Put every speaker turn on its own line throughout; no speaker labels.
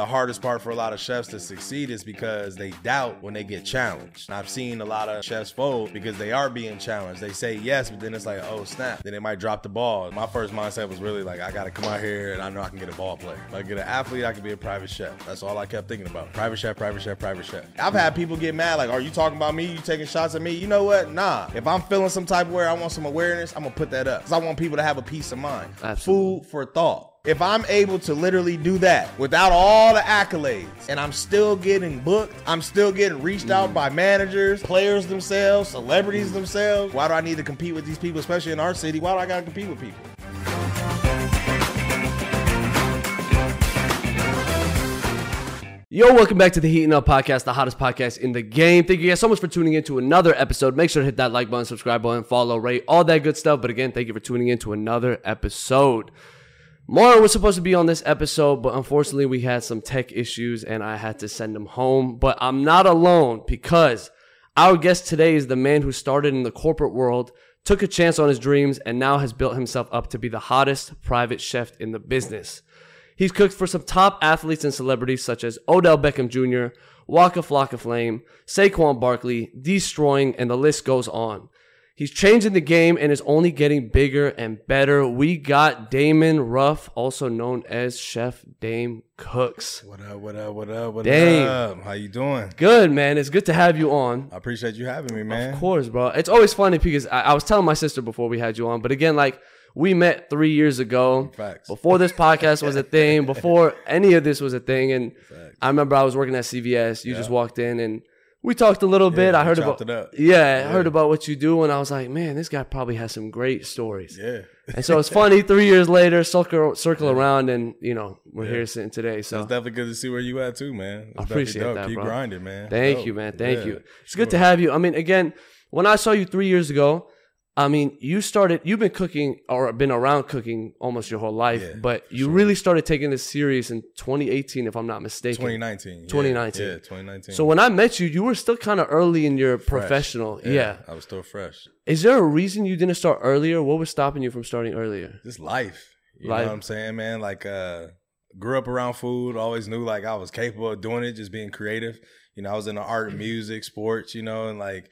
the hardest part for a lot of chefs to succeed is because they doubt when they get challenged. I've seen a lot of chefs fold because they are being challenged. They say yes, but then it's like, oh snap. Then they might drop the ball. My first mindset was really like, I gotta come out here and I know I can get a ball player. If I get an athlete, I can be a private chef. That's all I kept thinking about. Private chef, private chef, private chef. I've had people get mad, like, are you talking about me? You taking shots at me? You know what? Nah. If I'm feeling some type of way, I want some awareness, I'm gonna put that up. Cause I want people to have a peace of mind.
Absolutely.
Food for thought. If I'm able to literally do that without all the accolades and I'm still getting booked, I'm still getting reached out mm. by managers, players themselves, celebrities themselves, why do I need to compete with these people, especially in our city? Why do I gotta compete with people?
Yo, welcome back to the Heating Up Podcast, the hottest podcast in the game. Thank you guys so much for tuning in to another episode. Make sure to hit that like button, subscribe button, follow, rate, all that good stuff. But again, thank you for tuning in to another episode. Mara was supposed to be on this episode, but unfortunately, we had some tech issues and I had to send him home. But I'm not alone because our guest today is the man who started in the corporate world, took a chance on his dreams, and now has built himself up to be the hottest private chef in the business. He's cooked for some top athletes and celebrities such as Odell Beckham Jr., Waka Flocka Flame, Saquon Barkley, Destroying, and the list goes on. He's changing the game and is only getting bigger and better. We got Damon Ruff, also known as Chef Dame Cooks.
What up, what up, what up, what
Dang.
up? How you doing?
Good, man. It's good to have you on.
I appreciate you having me, man.
Of course, bro. It's always funny because I, I was telling my sister before we had you on, but again, like we met three years ago.
Facts.
Before this podcast was a thing, before any of this was a thing. And I remember I was working at CVS. You just walked in and we talked a little bit. I heard about
up.
Yeah, I heard about what you do, and I was like, man, this guy probably has some great stories.
Yeah.
And so it's funny. Three years later, circle circle around, and you know we're here sitting today. So
It's definitely good to see where you at too, man. It's
I appreciate
dope.
that,
Keep
bro.
grinding, man.
Thank
Dope.
you, man. Thank
Yeah,
you. It's good to have you. I mean, again, when I saw you three years ago, I mean, you started. You've been cooking or been around cooking almost your whole life,
Yeah,
but you really started taking this serious in 2018, if I'm not mistaken.
2019.
2019.
Yeah, 2019.
So when I met you, you were still kind of early in your professional. Yeah.
I was still fresh.
Is there a reason you didn't start earlier? What was stopping you from starting earlier?
Just life. You
Life.
know what I'm saying, man? Like uh grew up around food, always knew like I was capable of doing it, just being creative. You know, I was in the art music, sports, you know, and like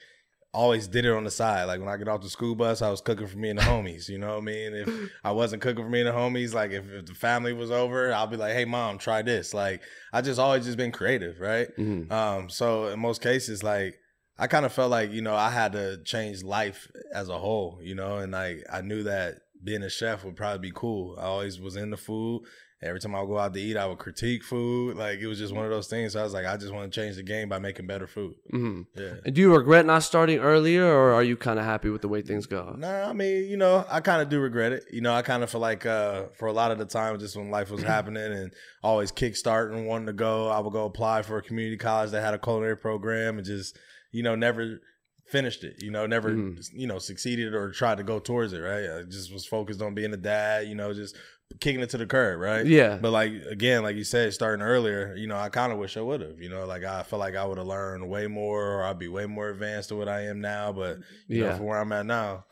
always did it on the side. Like when I get off the school bus, I was cooking for me and the homies. You know what I mean? If I wasn't cooking for me and the homies, like if, if the family was over, I'll be like, "Hey, mom, try this." Like I just always just been creative, right?
Mhm.
Um, so in most cases, like I kind of felt like you know I had to change life as a whole, you know, and like I knew that being a chef would probably be cool. I always was into food. Every time I would go out to eat, I would critique food. Like it was just one of those things. So I was like, I just want to change the game by making better food.
Mhm.
Yeah.
And do you regret not starting earlier, or are you kind of happy with the way things go?
Nah, I mean, you know, I kind of do regret it. You know, I kind of feel like uh, for a lot of the time, just when life was happening and always kickstarting, wanting to go, I would go apply for a community college that had a culinary program and just, you know, never finished it. You know, never,
Mhm.
you know, succeeded or tried to go towards it. Right? I just was focused on being a dad. You know, just kicking it to the curb. Right?
Yeah.
But like again, like you said, starting earlier, you know, I kind of wish I would have. You know, like I feel like I would have learned way more, or I'd be way more advanced to what I am now. But you know,
Yeah.
for where I'm at now,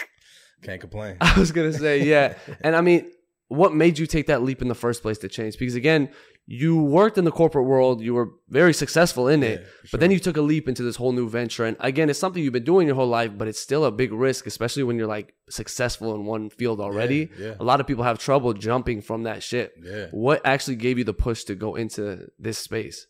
can't complain.
I was gonna say, yeah. and I mean, what made you take that leap in the first place to change? Because again, you worked in the corporate world, you were very successful in it,
Yeah, for
but then you took a leap into this whole new venture. And again, it's something you've been doing your whole life, but it's still a big risk, especially when you're like successful in one field already.
yeah.
A lot of people have trouble jumping from that ship.
Yeah.
What actually gave you the push to go into this space?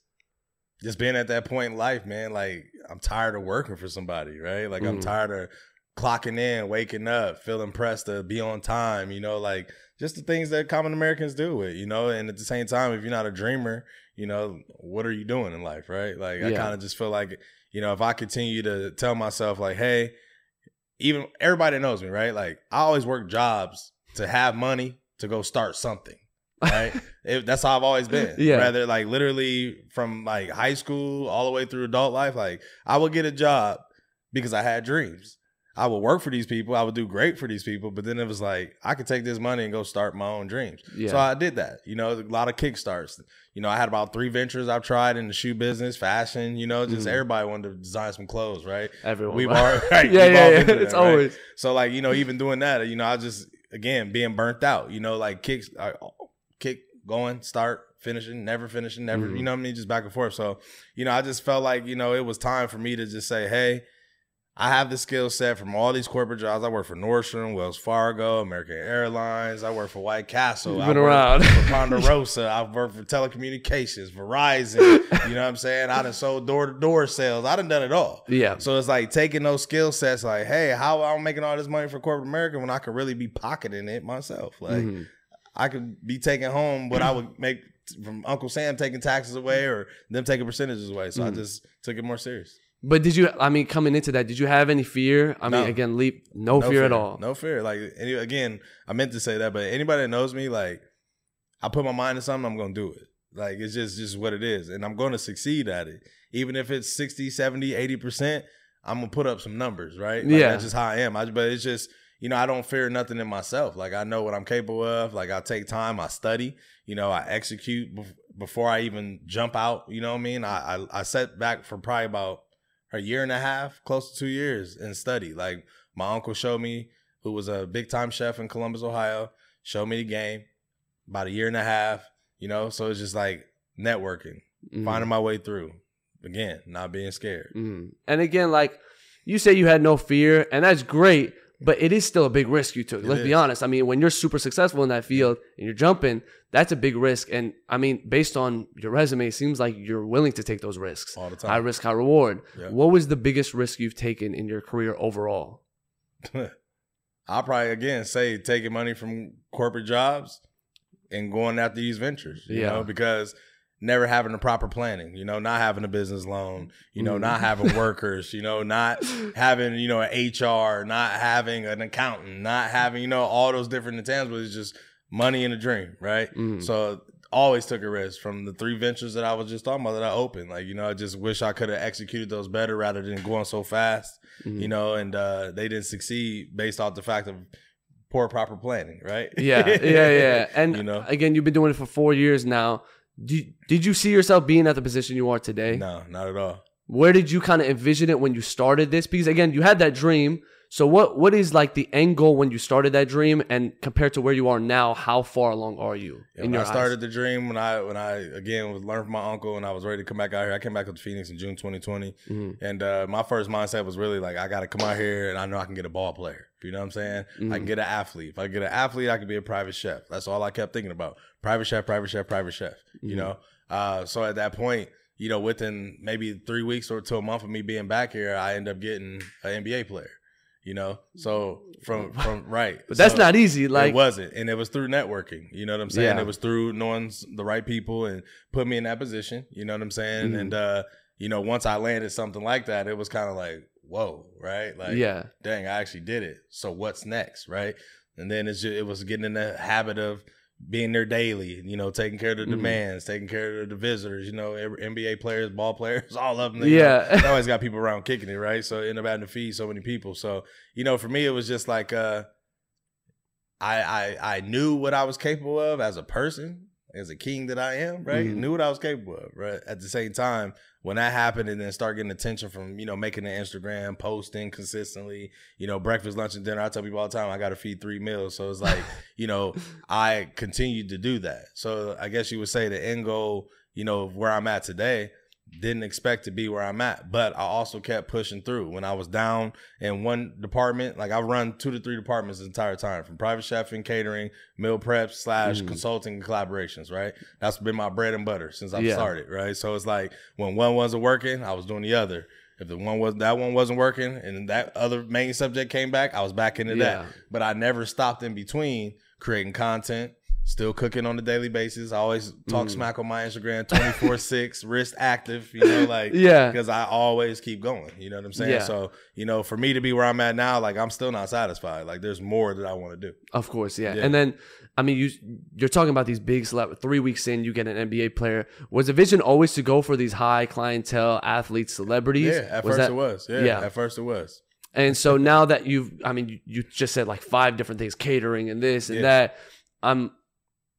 Just being at that point in life, man, like I'm tired of working for somebody, right? Like I'm
Mhm.
tired of clocking in, waking up, feeling pressed to be on time, you know, like just the things that common Americans do it, you know, and at the same time, if you're not a dreamer, you know, what are you doing in life, right? Like I kind of just feel like, you know, if I continue to tell myself like, hey, even everybody knows me, right? Like I always work jobs to have money to go start something. Right? it, that's how I've always been.
Yeah.
Rather like literally from like high school all the way through adult life, like I would get a job because I had dreams. I would work for these people. I would do great for these people. But then it was like I could take this money and go start my own dreams.
Yeah.
So I did that. You know, a lot of kickstarts. You know, I had about three ventures I've tried in the shoe business, fashion. You know, just
Mhm.
everybody wanted to design some clothes, right?
Everyone.
We've all right.
yeah,
we've
yeah,
all
yeah. It's
right?
always.
So like you know, even doing that, you know, I just again being burnt out. You know, like kicks, I, kick going, start, finishing, never finishing, never,
Mhm.
you know what I mean? Just back and forth. So, you know, I just felt like, you know, it was time for me to just say, hey, I have the skill set from all these corporate jobs. I work for Nordstrom, Wells Fargo, American Airlines. I work for White Castle.
You've
I
been
work
around.
for Ponderosa. I've worked for telecommunications, Verizon. You know what I'm saying? I done sold door to door sales. I done done it all.
Yeah.
So it's like taking those skill sets, like, hey, how I'm making all this money for corporate America when I could really be pocketing it myself. Like
Mhm.
I could be taking home what I would make from Uncle Sam taking taxes away or them taking percentages away. So I
Mhm.
just took it more serious.
But did you? I mean, coming into that, did you have any fear? I mean,
No.
again, leap, no, fear, at all.
No fear. Like any, again, I meant to say that, but anybody that knows me, like I put my mind to something, I'm gonna do it. Like it's just just what it is. And I'm gonna succeed at it. Even if it's 60, 70, 80%, I'm gonna put up some numbers, right? Like,
Yeah.
That's just how I am. I, but it's just, you know, I don't fear nothing in myself. Like I know what I'm capable of. Like I take time, I study, you know, I execute bef- before I even jump out. You know what I mean? I, I I set back for probably about a year and a half, close to two years in study. Like my uncle showed me, who was a big time chef in Columbus, Ohio, showed me the game about a year and a half, you know, so it's just like networking,
Mhm.
finding my way through. Again, not being scared.
Mhm. And again, like you say, you had no fear, and that's great. But it is still a big risk you took.
It
Let's be honest. I mean, when you're super successful in that field and you're jumping, that's a big risk. And I mean, based on your resume, it seems like you're willing to take those risks.
All the time.
High risk, high reward.
Yeah.
What was the biggest risk you've taken in your career overall?
I'll probably again say taking money from corporate jobs and going after these ventures. You
Yeah.
know, because never having the proper planning, you know, not having a business loan, you know,
Mhm.
not having workers, you know, not having, you know, an HR, not having an accountant, not having, you know, all those different intangibles. It's just money and a dream, right?
Mhm.
So always took a risk from the three ventures that I was just talking about that I opened. Like, you know, I just wish I could have executed those better rather than going so fast,
Mhm.
you know, and uh, they didn't succeed based off the fact of poor proper planning, right?
Yeah, yeah, yeah. And
You know?
again, you've been doing it for four years now. Did, did you see yourself being at the position you are today?
no, not at all.
Where did you kind of envision it when you started this? Because again, you had that dream. So what what is like the end goal when you started that dream, and compared to where you are now, how far along are you
Yeah,
in your
I
eyes?
started the dream when I when I again was learning from my uncle and I was ready to come back out here. I came back to Phoenix in June 2020,
Mhm.
and uh, my first mindset was really like I got to come out here and I know I can get a ball player. You know what I'm saying? I
Mhm.
can get an athlete. If I get an athlete, I can be a private chef. That's all I kept thinking about. Private chef, private chef, private chef. You
Mhm.
know. Uh, so at that point, you know, within maybe three weeks or to a month of me being back here, I end up getting an NBA player. You know, so from from right,
But that's
So-
not easy. Like
it wasn't, and it was through networking. You know what I'm saying?
Yeah.
It was through knowing the right people and put me in that position. You know what I'm saying?
Mhm.
And uh, you know, once I landed something like that, it was kind of like, whoa, right? Like,
yeah,
dang, I actually did it. So what's next, right? And then it's just, it was getting in the habit of being there daily, you know, taking care of the
Mhm.
demands, taking care of the visitors, you know, every, NBA players, ball players, all of them. you know,
yeah.
they always got people around kicking it, right? So end up having to feed so many people. So you know, for me, it was just like uh, I I I knew what I was capable of as a person, as a king that I am, right?
Mhm.
Knew what I was capable of, right? At the same time, when that happened, and then start getting attention from you know making the Instagram, posting consistently, you know, breakfast, lunch, and dinner. I tell people all the time, I got to feed three meals. So it's like you know, I continued to do that. So I guess you would say the end goal, you know, of where I'm at today, didn't expect to be where I'm at, but I also kept pushing through. When I was down in one department, like I run two to three departments the entire time, from private chefing, catering, meal prep slash
Mm.
consulting and collaborations. Right, that's been my bread and butter since I've
Yeah.
started. Right, so it's like when one wasn't working, I was doing the other. If the one was that one wasn't working, and that other main subject came back, I was back into that but I never stopped in between creating content, still cooking on a daily basis. I always talk
Mm.
smack on my Instagram 24 6, wrist active, you know, like,
Yeah.
because I always keep going. You know what I'm saying?
Yeah.
So, you know, for me to be where I'm at now, like, I'm still not satisfied. Like, there's more that I want to do.
Of course, yeah.
Yeah.
And then, I mean, you you're talking about these big celeb. Three weeks in, you get an NBA player. Was the vision always to go for these high clientele athletes, celebrities?
Yeah, at
Was
first
that-
it was. Yeah,
Yeah.
at first it was.
And so now that you've, I mean, you, you just said like five different things, catering and this and
Yeah.
that. Um,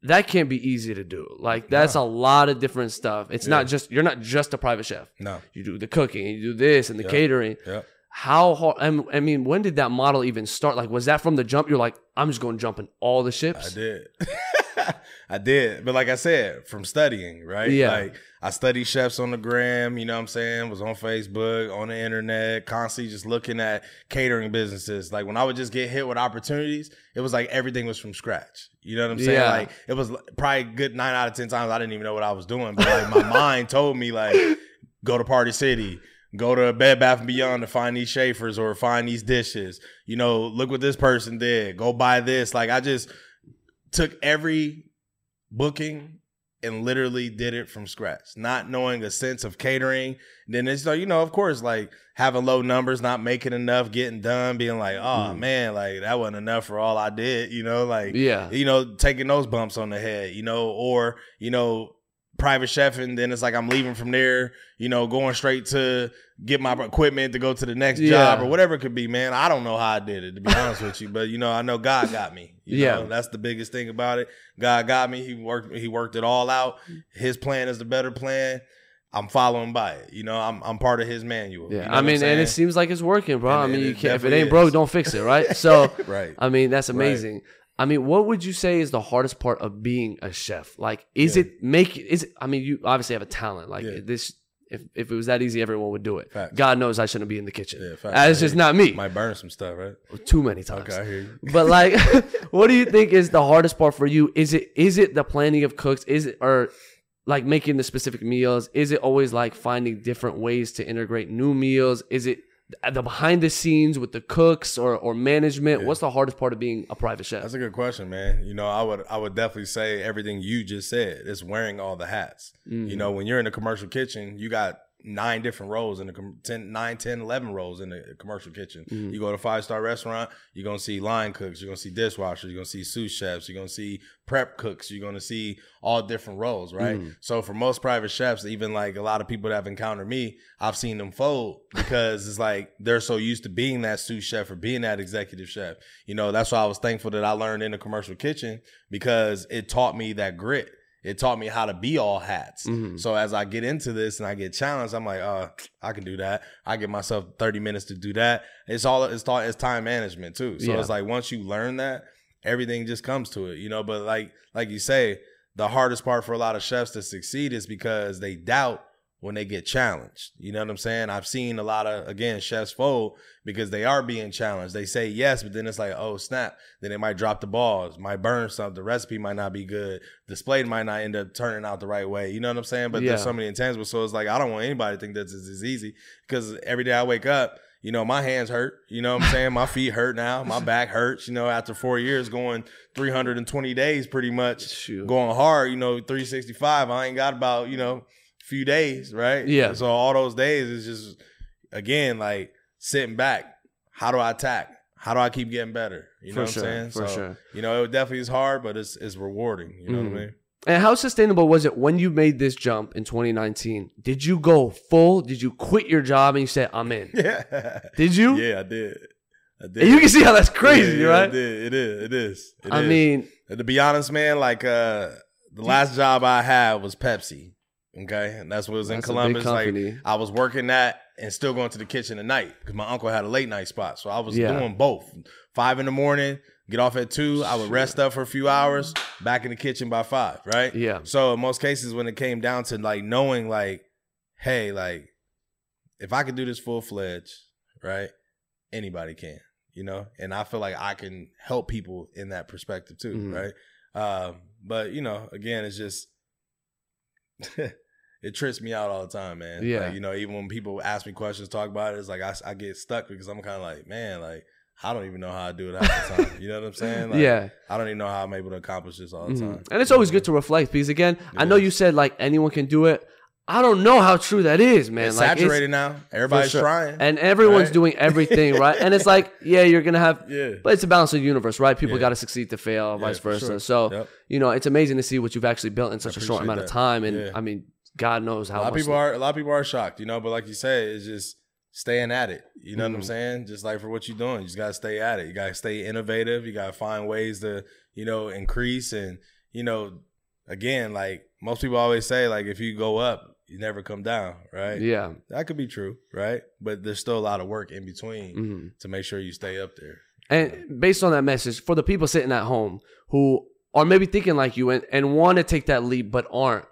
that can't be easy to do. Like that's a lot of different stuff. It's
Yeah.
not just you're not just a private chef.
No.
You do the cooking, you do this and the catering.
Yeah.
How hard? I I mean, when did that model even start? Like, was that from the jump? You're like, I'm just going to jump in all the ships.
I did. I did. But like I said, from studying, right?
Yeah.
Like I studied chefs on the gram, you know what I'm saying? Was on Facebook, on the internet, constantly just looking at catering businesses. Like when I would just get hit with opportunities, it was like everything was from scratch. You know what I'm saying?
Yeah.
Like it was probably good nine out of ten times I didn't even know what I was doing. But like my mind told me like go to Party City, go to Bed Bath and Beyond to find these chafers or find these dishes. You know, look what this person did. Go buy this. Like I just took every booking and literally did it from scratch, not knowing a sense of catering. Then it's like, you know, of course, like having low numbers, not making enough, getting done, being like, oh
Mm.
man, like that wasn't enough for all I did, you know, like
Yeah.
you know, taking those bumps on the head, you know, or, you know, private chef and then it's like I'm leaving from there, you know, going straight to get my equipment to go to the next
Yeah.
job or whatever it could be, man. I don't know how I did it, to be honest with you. But you know, I know God got me. You
Yeah.
know, that's the biggest thing about it. God got me. He worked he worked it all out. His plan is the better plan. I'm following by it. You know, I'm I'm part of his manual.
Yeah,
You know
I mean, and it seems like it's working, bro.
And-
I mean, you can't, if it ain't broke, don't fix it, right? So,
right.
I mean, that's
Right.
I mean, what would you say is the hardest part of being a chef? Like, is
Yeah.
it make is it, I mean, you obviously have a talent. Like
Yeah.
this, if if it was that easy, everyone would do it.
Facts.
God knows I shouldn't be in the kitchen.
Yeah, facts.
That's just not me.
Might burn some stuff, right?
Too many times.
Okay, I hear you.
But like, what do you think is the hardest part for you? Is it is it the planning of cooks? Is it or like making the specific meals? Is it always like finding different ways to integrate new meals? Is it the behind the scenes with the cooks or or management? What's the hardest part of being a private chef?
That's a good question, man. You know, I would I would definitely say everything you just said. It's wearing all the hats.
Mm.
You know, when you're in a commercial kitchen, you got nine different roles in the com- 10, 9, 10, 11 roles in the commercial kitchen.
Mhm.
You go to a five star restaurant, you're gonna see line cooks, you're gonna see dishwashers, you're gonna see sous chefs, you're gonna see prep cooks, you're gonna see all different roles, right?
Mhm.
So for most private chefs, even like a lot of people that have encountered me, I've seen them fold because it's like they're so used to being that sous chef or being that executive chef. You know, that's why I was thankful that I learned in the commercial kitchen because it taught me that grit. It taught me how to be all hats.
Mhm.
So as I get into this and I get challenged, I'm like, uh, I can do that. I give myself 30 minutes to do that. It's all it's taught it's time management too. So
Yeah.
it's like once you learn that, everything just comes to it, you know. But like like you say, the hardest part for a lot of chefs to succeed is because they doubt when they get challenged. You know what I'm saying? I've seen a lot of again chefs fold because they are being challenged. They say yes, but then it's like, oh snap. Then they might drop the balls, might burn something. The recipe might not be good. Display might not end up turning out the right way. You know what I'm saying? But there's so many intangibles. So it's like I don't want anybody to think that this is easy because every day I wake up, you know, my hands hurt. You know what I'm saying? my feet hurt now. My back hurts. You know, after four years going 320 days pretty much
Shoot.
going hard, you know, 365. I ain't got about, you know, few days, right?
Yeah.
So all those days is just again like sitting back. How do I attack? How do I keep getting better? You know
For
what
sure,
I'm saying?
for
so,
sure.
You know, it definitely is hard, but it's it's rewarding. You know
Mhm.
what I mean?
And how sustainable was it when you made this jump in 2019? Did you go full? Did you quit your job and you said, I'm in?
Yeah.
Did you?
Yeah, I did. I did.
And you can see how that's crazy,
Yeah, yeah,
right?
It, did. it is. It is. It
I
is.
mean,
to be honest, man, like uh the last job I had was Pepsi. Okay, and that's what was in
That's big
Columbus. Like. I was working that and still going to the kitchen at night because my uncle had a late night spot. So I was
Yeah.
doing both. Five in the morning, get off at two. I would rest up for a few hours, back in the kitchen by five. Right.
yeah.
So in most cases, when it came down to like knowing, like, hey, like, if I could do this full fledged, right, anybody can, you know, and I feel like I can help people in that perspective too,
Mhm.
right? Um, but you know, again, it's just it trips me out all the time, man.
Yeah.
Like, you know, even when people ask me questions, talk about it, it's like I, I get stuck because I'm kind of like, man, like. I don't even know how I do it half the time. You know what I'm saying? Like,
yeah.
I don't even know how I'm able to accomplish this all the
Mhm.
time.
And it's always good to reflect because, again, I know you said like anyone can do it. I don't know how true that is, man.
It's
like,
saturated now. Everybody's
sure.
trying.
and everyone's
Right?
doing everything, right? And it's like, yeah, you're gonna have,
yeah.
but it's a balance of the universe, right? People
Yeah.
got to succeed to fail,
Yeah,
vice versa.
sure.
So,
Yep.
you know, it's amazing to see what you've actually built in such a short amount of time. And. I mean, God knows how.
A lot of
much
people are a lot of people are shocked, you know, but like you say, it's just staying at it. You know what I'm
Mhm.
saying? Just like for what you're doing. You just gotta stay at it. You gotta stay innovative. You gotta find ways to, you know, increase and, you know, again, like most people always say, like if you go up, you never come down, right?
Yeah.
That could be true, right? But there's still a lot of work in between
Mhm.
to make sure you stay up there.
And based on that message, for the people sitting at home who are maybe thinking like you and, and want to take that leap but aren't,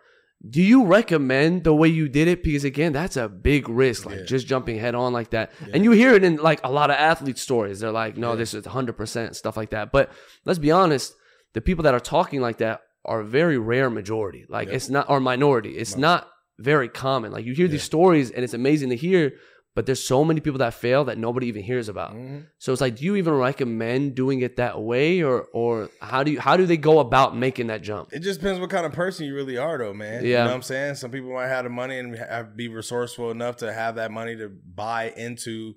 do you recommend the way you did it? Because again, that's a big risk, like
Yeah.
just jumping head on like that.
Yeah.
And you hear it in like a lot of athlete stories. They're like, no,
Yeah.
this is 100% stuff like that. But let's be honest, the people that are talking like that are a very rare majority. Like it's not, or minority. It's not very common. Like you hear these stories and it's amazing to hear, but there's so many people that fail that nobody even hears about.
Mhm.
So it's like, do you even recommend doing it that way, or or how do you how do they go about making that jump?
It just depends what kind of person you really are, though, man. You
Yeah.
know what I'm saying? Some people might have the money and have, be resourceful enough to have that money to buy into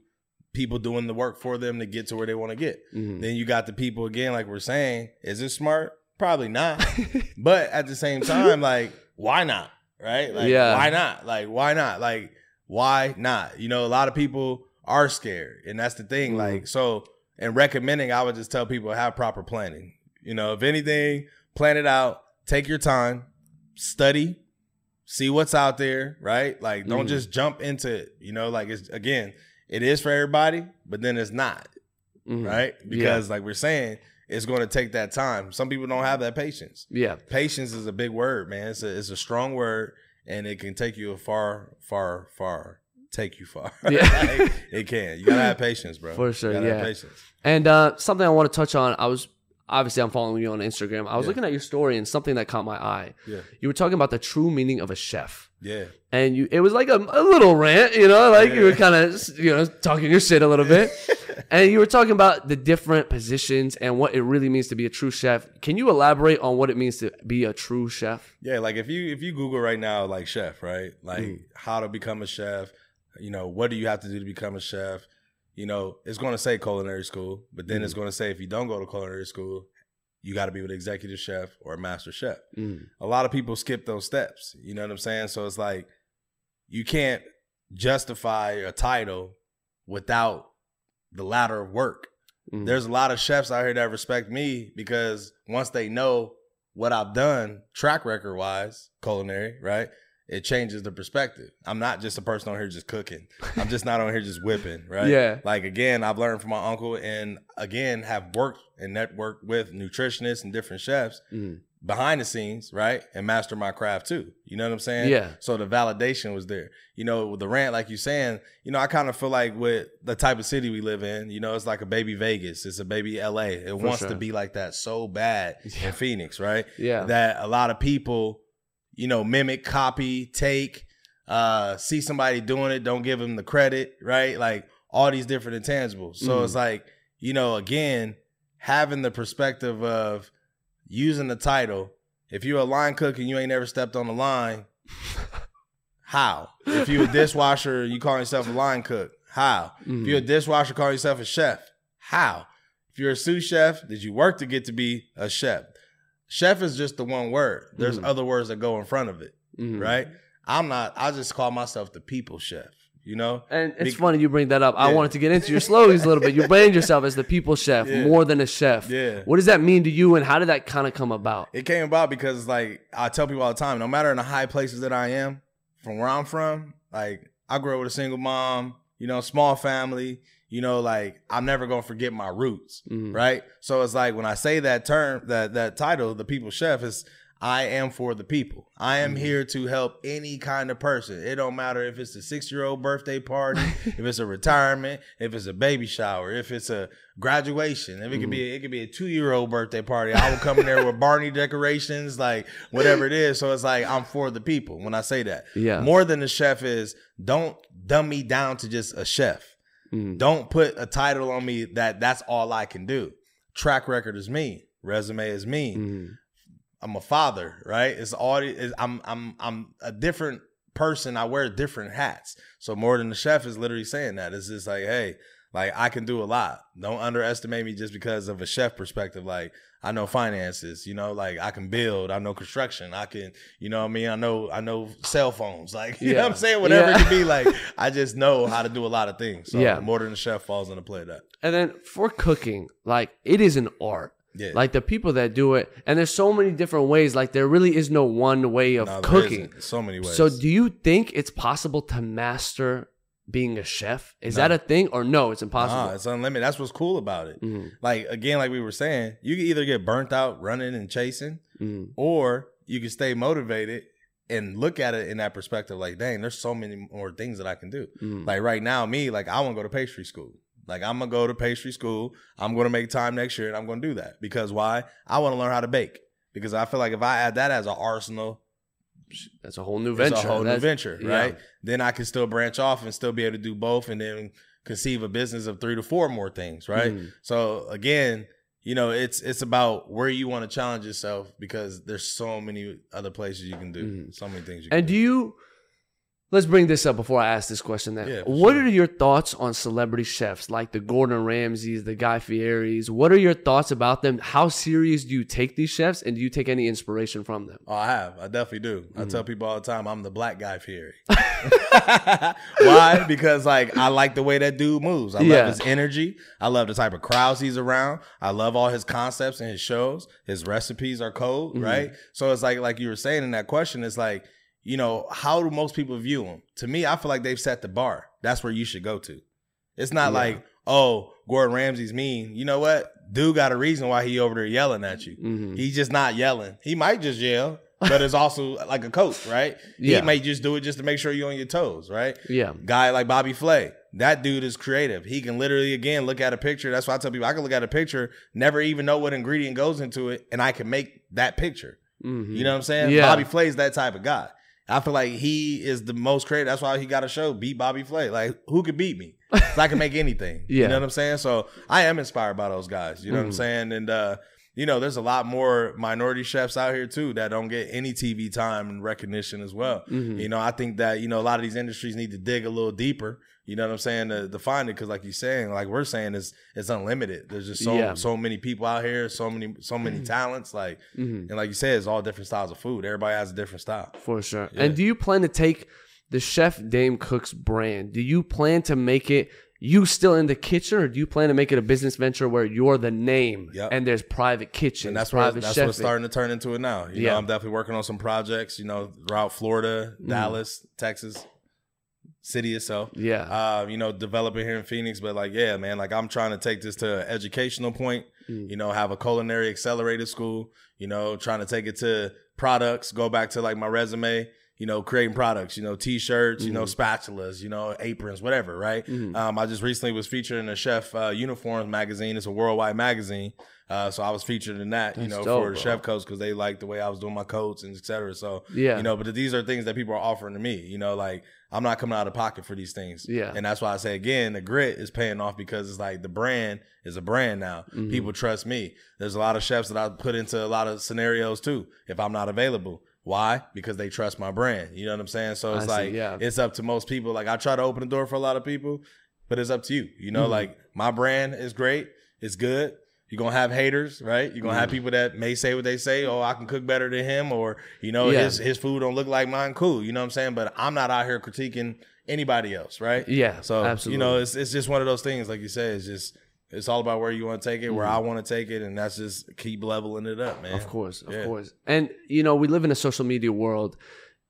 people doing the work for them to get to where they want to get.
Mhm.
Then you got the people again, like we're saying, is it smart? Probably not. but at the same time, like, why not? Right? Like,
Yeah.
why not? Like, why not? Like, why not? You know, a lot of people are scared, and that's the thing.
Mhm.
Like, so in recommending, I would just tell people have proper planning. You know, if anything, plan it out. Take your time, study, see what's out there. Right? Like, don't
Mhm.
just jump into it. You know, like it's again, it is for everybody, but then it's not
Mhm.
right? Because like we're saying, it's going to take that time. Some people don't have that patience.
Yeah.
Patience is a big word, man. It's a it's a strong word, and it can take you a far, far, far. Take you far.
Yeah.
Like, it can. You gotta have patience, bro.
For sure,
You gotta
yeah.
have patience.
And uh, something I want to touch on, I was obviously I'm following you on Instagram. I was
Yeah.
looking at your story and something that caught my eye.
Yeah.
You were talking about the true meaning of a chef.
Yeah.
And you it was like a, a little rant, you know, like you were kind of you know talking your shit a little bit. and you were talking about the different positions and what it really means to be a true chef. Can you elaborate on what it means to be a true chef?
Yeah, like if you if you Google right now, like chef, right? Like
Mm.
how to become a chef, you know, what do you have to do to become a chef? You know, it's going to say culinary school, but then
Mm.
it's going to say if you don't go to culinary school, you got to be with an executive chef or a master chef.
Mm.
A lot of people skip those steps. You know what I'm saying? So it's like you can't justify a title without the ladder of work
Mm.
there's a lot of chefs out here that respect me because once they know what I've done track record wise, culinary, right? It changes the perspective. I'm not just a person on here just cooking. I'm just not on here just whipping, right?
Yeah.
Like again, I've learned from my uncle and again have worked and networked with nutritionists and different chefs
Mm.
behind the scenes, right? And master my craft too. You know what I'm saying?
Yeah.
So the validation was there. You know, with the rant, like you saying, you know, I kind of feel like with the type of city we live in, you know, it's like a baby Vegas, it's a baby LA. It wants
sure.
to be like that so bad
Yeah.
in Phoenix, right?
Yeah.
That a lot of people, you know, mimic, copy, take, uh, see somebody doing it, don't give them the credit, right? Like all these different intangibles. So
Mhm.
it's like, you know, again, having the perspective of using the title. If you're a line cook and you ain't never stepped on the line, how? If you're a dishwasher, you call yourself a line cook, how?
Mm.
If you're a dishwasher, call yourself a chef, how? If you're a sous chef, did you work to get to be a chef? Chef is just the one word. There's
Mhm.
other words that go in front of it,
Mhm.
right? I'm not. I just call myself the people chef. You know?
And it's
Be-
funny you bring that up. I wanted to get into your slogans a little bit. You brand yourself as the people chef
Yeah.
more than a chef.
Yeah.
What does that mean to you, and how did that kind of come about?
It came about because like I tell people all the time, no matter in the high places that I am, from where I'm from, like I grew up with a single mom, you know, small family, you know, like I'm never gonna forget my roots.
Mhm.
Right? So it's like when I say that term, that that title, the people chef is I am for the people. I am here to help any kind of person. It don't matter if it's a six year old birthday party, if it's a retirement, if it's a baby shower, if it's a graduation, if it could be it could be a two year old birthday party. I will come in there with Barney decorations, like whatever it is. So it's like I'm for the people when I say that.
Yeah.
More than the chef is don't dumb me down to just a chef.
Mhm.
Don't put a title on me that that's all I can do. Track record is me. Resume is me.
Mhm.
I'm a father, right? It's all it's, I'm I'm I'm a different person. I wear different hats. So more than the chef is literally saying that. It's just like, hey, like I can do a lot. Don't underestimate me just because of a chef perspective. Like I know finances, you know, like I can build, I know construction, I can, you know what I mean? I know I know cell phones. Like, you know
Yeah.
what I'm saying? Whatever
Yeah.
it could be, like I just know how to do a lot of things. So
Yeah.
more than the chef falls into play of that.
And then for cooking, like it is an art.
Yeah.
Like the people that do it, and there's so many different ways. Like there really is no one way of
No,
cooking.
so many ways.
So do you think it's possible to master being a chef? Is that a thing or no? It's impossible.
Nah, it's unlimited. That's what's cool about it.
Mhm.
Like again, like we were saying, you can either get burnt out running and chasing,
Mhm.
or you can stay motivated and look at it in that perspective. Like, dang, there's so many more things that I can do.
Mhm.
Like right now, me, like I want to go to pastry school. Like I'm gonna go to pastry school. I'm gonna make time next year, and I'm gonna do that because why? I want to learn how to bake. Because I feel like if I add that as an arsenal,
That's a whole new
it's
venture.
a whole new
That's-
venture,
yeah.
right? Then I can still branch off and still be able to do both, and then conceive a business of three to four more things, right?
Mhm.
So again, you know, it's it's about where you want to challenge yourself because there's so many other places you can do,
Mhm.
so many things you
And
can
do you? Let's bring this up before I ask this question. Then,
Yeah,
what
sure.
are your thoughts on celebrity chefs like the Gordon Ramsays, the Guy Fieri's? What are your thoughts about them? How serious do you take these chefs, and do you take any inspiration from them?
Oh, I have. I definitely do. I
Mm-hmm.
tell people all the time I'm the black guy Fieri. Why? Because like I like the way that dude moves. I
Yeah.
love his energy. I love the type of crowds he's around. I love all his concepts and his shows. His recipes are cold,
Mhm.
right? So it's like like you were saying in that question, it's like, you know, how do most people view him? To me, I feel like they've set the bar. That's where you should go to. It's not
Yeah.
like, oh, Gordon Ramsay's mean. You know what? Dude got a reason why he over there yelling at you.
Mhm.
He's just not yelling. He might just yell, but it's also like a coach, right?
Yeah.
He may just do it just to make sure you're on your toes, right?
Yeah,
Guy like Bobby Flay, that dude is creative. He can literally again look at a picture. That's why I tell people I can look at a picture, never even know what ingredient goes into it, and I can make that picture.
Mhm.
You know what I'm saying?
Yeah.
Bobby Flay's that type of guy. I feel like he is the most creative. That's why he got a show, beat Bobby Flay. Like, who could beat me? I can make anything.
Yeah.
You know what I'm saying? So I am inspired by those guys. You know what I'm
Mhm.
saying? And uh, you know, there's a lot more minority chefs out here too that don't get any TV time and recognition as well.
Mhm.
You know, I think that, you know, a lot of these industries need to dig a little deeper. You know what I'm saying? To, to find it. Cause like you're saying, like we're saying, it's it's unlimited. There's just so
Yeah.
so many people out here, so many, so many talents. Like
Mhm.
and like you said, it's all different styles of food. Everybody has a different style.
for sure.
Yeah.
And do you plan to take the Chef Dame Cooks brand? Do you plan to make it? You still in the kitchen, or do you plan to make it a business venture where you're the name
Yep.
and there's private kitchens,
And that's what that's
chefing?
what's starting to turn into it now. You
Yeah.
know, I'm definitely working on some projects, you know, throughout Florida,
Mm.
Dallas, Texas, city itself.
Yeah,
Uh, you know, developing here in Phoenix, but like, yeah, man, like I'm trying to take this to an educational point,
Mm.
you know, have a culinary accelerated school, you know, trying to take it to products, go back to like my resume, you know, creating products, you know, t-shirts, you know, spatulas, you know, aprons, whatever, right?
Mhm.
Um, I just recently was featured in a chef uh, uniforms magazine. It's a worldwide magazine. Uh, so I was featured in that, you know,
dope,
for the
bro.
chef coats because they liked the way I was doing my coats and et cetera. So,
yeah,
you know, but these are things that people are offering to me, you know, like I'm not coming out of pocket for these things.
Yeah.
And that's why I say again, the grit is paying off because it's like the brand is a brand now.
Mhm.
People trust me. There's a lot of chefs that I put into a lot of scenarios too if I'm not available. Why? Because they trust my brand. You know what I'm saying? So it's
I see,
like
yeah.
it's up to most people. Like I try to open the door for a lot of people, but it's up to you. You know,
Mhm.
like my brand is great. It's good. You're gonna have haters, right? You're gonna have
Mhm.
people that may say what they say, oh, I can cook better than him, or you know,
Yeah.
his his food don't look like mine. Cool, you know what I'm saying? But I'm not out here critiquing anybody else, right?
yeah.
So
absolutely.
you know, it's it's just one of those things, like you say, it's just it's all about where you want to take it, where
Mhm.
I want to take it, and that's just keep leveling it up, man.
Of course, of
Yeah.
course. And you know, we live in a social media world.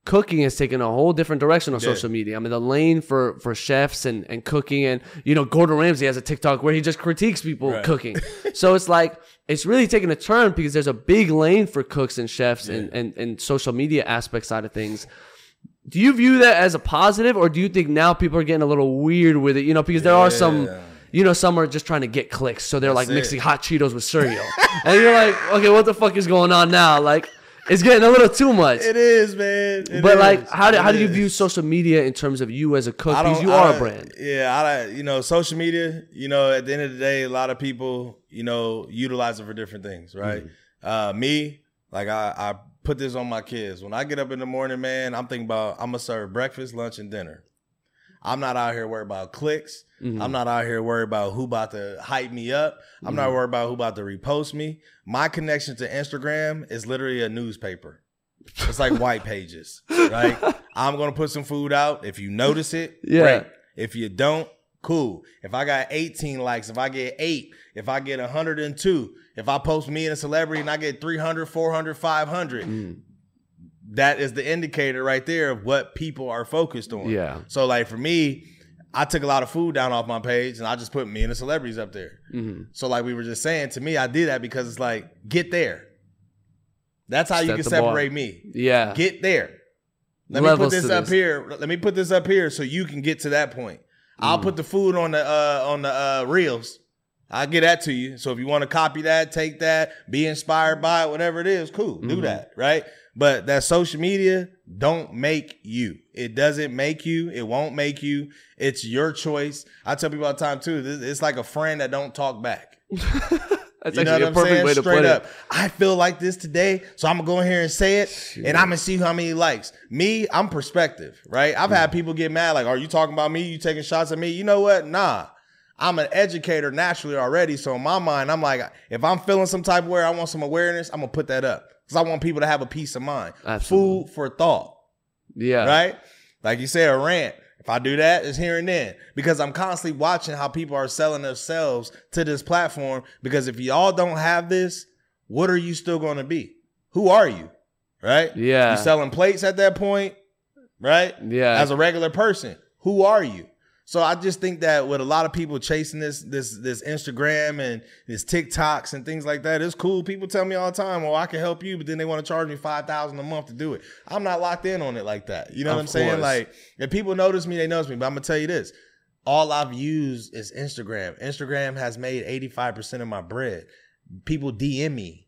Cooking has taken a whole different direction on
Yeah.
social media. I mean, the lane for for chefs and and cooking, and you know, Gordon Ramsay has a TikTok where he just critiques people
Right.
cooking. so it's like it's really taking a turn because there's a big lane for cooks and chefs and, and and social media aspect side of things. Do you view that as a positive, or do you think now people are getting a little weird with it? You know, because there are some,
Yeah.
You know, some are just trying to get clicks, so they're like
it.
mixing hot Cheetos with cereal, and you're like, okay, what the fuck is going on now? Like, it's getting a little too much.
It is, man. It
but like, how do,
It
how do you
is.
view social media in terms of you as a cook? Because you are a brand.
Yeah, I you know, social media. You know, at the end of the day, a lot of people, you know, utilize it for different things, right?
Mm-hmm.
Uh, me, like I, I put this on my kids. When I get up in the morning, man, I'm thinking about I'm gonna serve breakfast, lunch, and dinner. I'm not out here worried about clicks.
Mhm.
I'm not out here worried about who about to hype me up. I'm
Mm-hmm.
not worried about who about to repost me. My connection to Instagram is literally a newspaper. It's like white pages, right? I'm gonna put some food out. If you notice it,
Yeah.
great. If you don't, cool. If I got 18 likes, if I get eight, if I get 102, if I post me and a celebrity and I get 300, 400, 500,
Mm.
that is the indicator right there of what people are focused on.
Yeah.
So like for me, I took a lot of food down off my page and I just put me and the celebrities up there.
Mm-hmm.
So like we were just saying, to me, I did that because it's like get there. That's how you can
bar.
separate me.
Yeah.
Get there. Let me put this up
this.
here. Let me put this up here so you can get to that point. I'll
Mm.
put the food on the uh on the uh reels. I'll get that to you. So if you want to copy that, take that, be inspired by it, whatever it is, cool. Do
Mhm.
that, right? But that social media don't make you. It doesn't make you. It won't make you. It's your choice. I tell people all the time too. It's like a friend that don't talk back.
That's
You know
actually
what
a
I'm
perfect
saying?
way to
Straight
put
up.
it.
I feel like this today, so I'm gonna go in here and say it, and I'm gonna see how many likes. Me, I'm perspective, right? I've
Mm.
had people get mad, like, "Are you talking about me? You taking shots at me?" You know what? Nah. I'm an educator naturally already, so in my mind, I'm like, if I'm feeling some type of way, I want some awareness, I'm gonna put that up because I want people to have a peace of mind.
Absolutely.
Food for thought
Yeah.
right? Like you said, a rant. If I do that, it's here and then because I'm constantly watching how people are selling themselves to this platform. Because if y'all don't have this, what are you still going to be? Who are you? Right?
Yeah.
You selling plates at that point, right?
Yeah.
As a regular person, who are you? So I just think that with a lot of people chasing this this this Instagram and this TikToks and things like that, it's cool. People tell me all the time, "Well, I can help you," but then they want to charge me five thousand a month to do it. I'm not locked in on it like that. You know
Of
what I'm saying? Like if people notice me, they notice me. But I'm gonna tell you this: all I've used is Instagram. Instagram has made 85 percent of my bread. People DM me.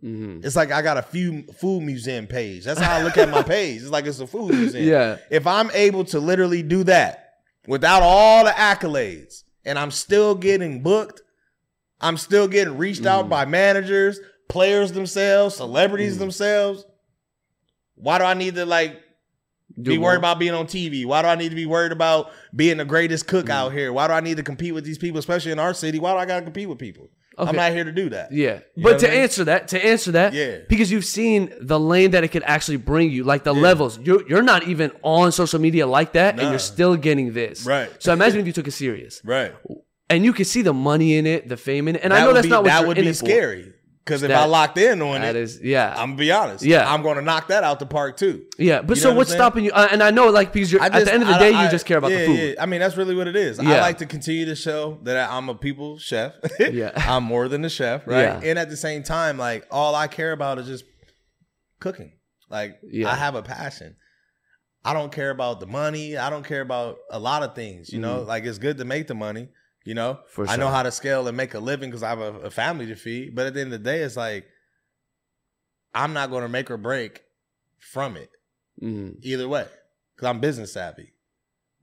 hmm
It's like I got a few food museum page. That's how I look at my page. It's like it's a food museum
Yeah.
if I'm able to literally do that without all the accolades and I'm still getting booked, I'm still getting reached out
Mm.
by managers, players themselves, celebrities
Mm.
themselves. Why do I need to like
Do
be worried about being on TV? Why do I need to be worried about being the greatest cook
Mm.
out here? Why do I need to compete with these people, especially in our city? Why do I got to compete with people?
Okay.
I'm not here to do that.
Yeah,
You
but to
I mean?
answer that, to answer that,
Yeah.
because you've seen the lane that it could actually bring you, like the levels. You're you're not even on social media like that, and you're still getting this.
Right.
So imagine if you took it serious,
Right.
and you could see the money in it, the fame in it, and I know that's
be,
not what
that
you're
would
in
be
it for.
Because if
That-
I locked in on
That
it,
is, yeah,
I'm gonna be honest.
Yeah.
I'm gonna knock that out the park too.
yeah. But
you
so
know what
what's
I'm
stopping you? Uh, and I know, like, because you're
I
at the end of the
I-
day, you just care about
yeah,
the food.
yeah. I mean, that's really what it is. I like to continue to show that I'm a people chef.
Yeah.
I'm more than a chef, right?
Yeah.
And at the same time, like all I care about is just cooking. Like
Yeah.
I have a passion. I don't care about the money. I don't care about a lot of things. You know, like it's good to make the money. You know,
Mm-hmm.
I know how to scale and make a living because I have a, a family to feed. But at the end of the day, it's like I'm not going to make or break from it
Mhm.
either way because I'm business savvy.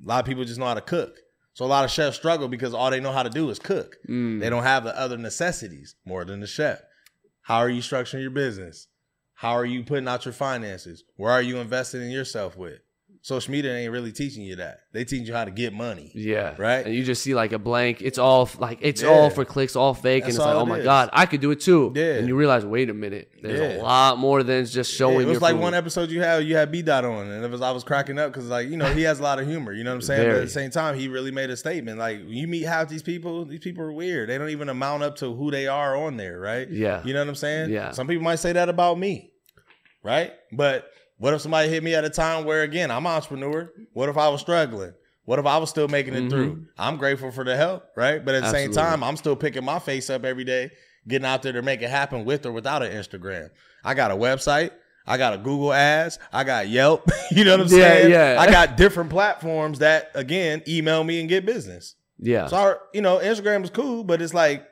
A lot of people just know how to cook. So a lot of chefs struggle because all they know how to do is cook.
Mm.
They don't have the other necessities more than the chef. How are you structuring your business? How are you putting out your finances? Where are you investing in yourself with? Social media ain't really teaching you that. They teach you how to get money.
Yeah.
Right?
And you just see like a blank. It's all like it's
Yeah.
all for clicks, all fake,
That's
and it's like, oh
it
my
is.
god, I could do it too.
Yeah.
And you realize, wait a minute, there's a lot more than just showing.
Yeah, it was like
food.
one episode you had you had B dot on, and it was I was cracking up because like you know he has a lot of humor. You know what I'm saying? But at the same time, he really made a statement. Like when you meet half these people, these people are weird. They don't even amount up to who they are on there, right?
Yeah.
You know what I'm saying?
Yeah.
Some people might say that about me, right? But what if somebody hit me at a time where again I'm an entrepreneur? What if I was struggling? What if I was still making it through? I'm grateful for the help, right? But at the same
Mm-hmm.
Time, I'm still picking my face up every day, getting out there to make it happen with or without an Instagram. I got a website. I got a Google Ads. I got Yelp. you know what I'm
Yeah,
saying?
yeah.
I got different platforms that again email me and get business.
Yeah.
So our, you know, Instagram is cool, but it's like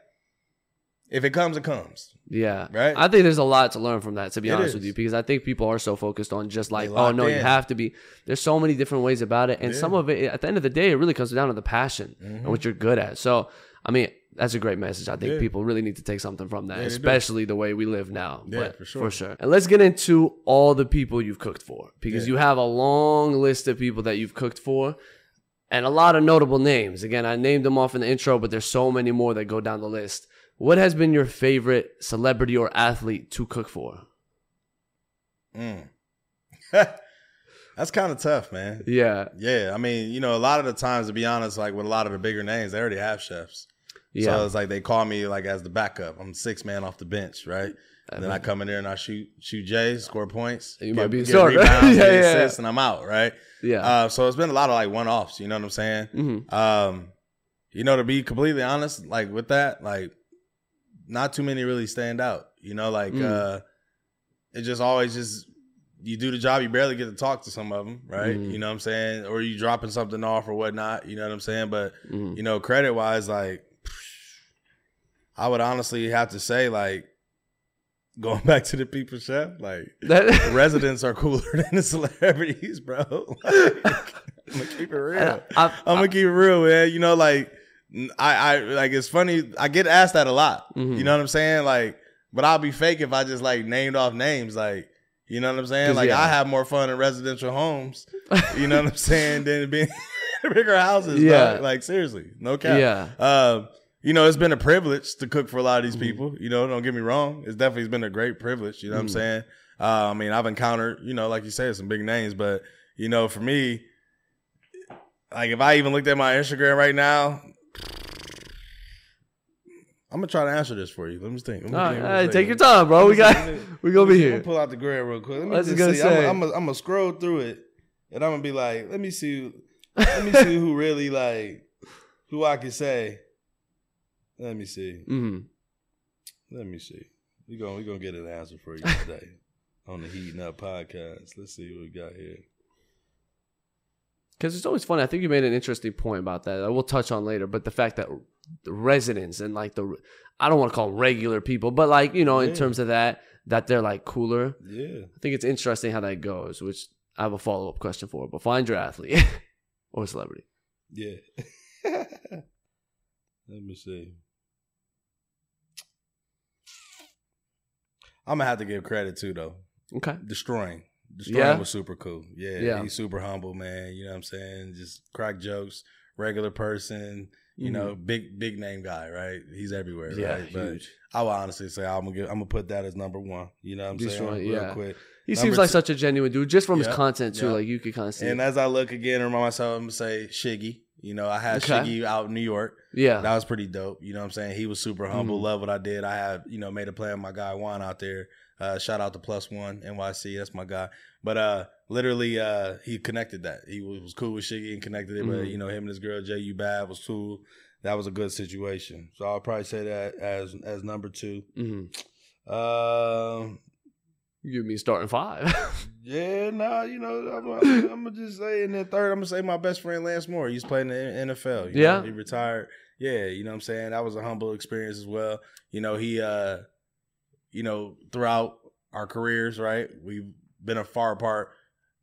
if it comes, it comes.
Yeah.
Right?
I think there's a lot to learn from that, to be
It
honest
is.
with you, because I think people are so focused on just like, oh no, you have to be. There's so many different ways about it, and
Yeah.
some of it, at the end of the day, it really comes down to the passion
Mm-hmm.
and what you're good at. So, I mean, that's a great message. I think
Yeah.
people really need to take something from that,
Yeah, do.
especially the way we live now.
Yeah,
but
for sure.
For sure. And let's get into all the people you've cooked for, because
Yeah.
you have a long list of people that you've cooked for. And a lot of notable names. Again, I named them off in the intro, but there's so many more that go down the list. What has been your favorite celebrity or athlete to cook for?
Mm. That's kind of tough, man.
Yeah,
Yeah, I mean, you know, a lot of the times, to be honest, like with a lot of the bigger names, they already have chefs.
yeah,
So it's like they call me like as the backup. I'm six man off the bench, right? And then I come in there and I shoot shoot J's, score points.
You
get-
might be a star, right?
rebounds,
Yeah, yeah.
assists, and I'm out, right?
Yeah.
Uh, so it's been a lot of like one offs. You know what I'm saying?
Mhm.
Um, you know, to be completely honest, like with that, like not too many really stand out. You know, like
Mm.
uh, it just always just you do the job, you barely get to talk to some of them, right?
Mm.
You know what I'm saying? Or you dropping something off or whatnot. You know what I'm saying? But
Mhm.
you know, credit wise, like I would honestly have to say, like going back to the people chef, like
That-
residents are cooler than the celebrities, bro. Like, I'm gonna keep it real.
I-
I'm gonna keep it real, man. You know, like I, I like it's funny. I get asked that a lot.
Mhm.
You know what I'm saying? Like, but I'll be fake if I just like named off names. Like, you know what I'm saying? Like,
yeah.
I have more fun in residential homes. You know what I'm saying? Than being bigger houses.
Yeah.
Yeah. Like seriously, no cap.
Yeah.
Um, you know, it's been a privilege to cook for a lot of these
Mhm.
people. You know, don't get me wrong. It's definitely been a great privilege. You know what I'm
Mhm.
saying? Uh, I mean, I've encountered, you know, like you said, some big names, but you know, for me, like if I even looked at my Instagram right now, I'm gonna try to answer this for you. Let me think. Let me
All
think.
right, take your time, bro. We got we gonna be here.
gonna pull out the grid real quick. Let me
was
just see.
say.
I'm gonna I'm gonna scroll through it, and I'm gonna be like, let me see, let me see who really like, who I can say. Let me see.
Mm-hmm.
Let me see. We gonna we gonna get an answer for you today on the Heating Up podcast. Let's see what we got here.
Because it's always funny. I think you made an interesting point about that. I will touch on later. But the fact that the residents and like the, I don't want to call them regular people, but like you know, in
Yeah.
terms of that, that they're like cooler.
Yeah.
I think it's interesting how that goes. Which I have a follow up question for. But find your athlete or celebrity.
Yeah. Let me see. I'm gonna have to give credit too, though.
Okay.
DeStorm. DeStorm
Yeah?
was super cool. Yeah,
Yeah.
He's super humble, man. You know what I'm saying? Just crack jokes, regular person. You
Mhm.
know, big big name guy, right? He's everywhere,
Yeah,
right? But
huge.
I would honestly say I'm gonna give, I'm gonna put that as number one. You know what I'm
DeStorm,
saying? Real
yeah.
quick.
He
Number
seems like
two-
such a genuine dude, just from his content too.
yeah.
Like you could kind of see.
And as I look again and remind myself, I'm gonna say Shiggy. You know, I had
Okay.
Shiggy out in New York.
yeah.
That was pretty dope. You know what I'm saying? He was super humble,
Mhm.
love what I did. I had, you know, made a play on my guy Juan out there. Uh, shout out to Plus One NYC. That's my guy. But uh literally uh he connected that. He was, was cool with Shiggy and connected it. But
Mhm.
you know, him and his girl J U Bad was cool. That was a good situation. So I'll probably say that as as number two.
hmm
Um
You give me starting five.
yeah, nah, you know, I'm, gonna just say in the third, I'm gonna say my best friend Lance Moore. He's playing in the NFL. you
Yeah.
know, he retired. Yeah, you know what I'm saying. That was a humble experience as well. You know, he, uh, you know, throughout our careers, right, we've been a far apart,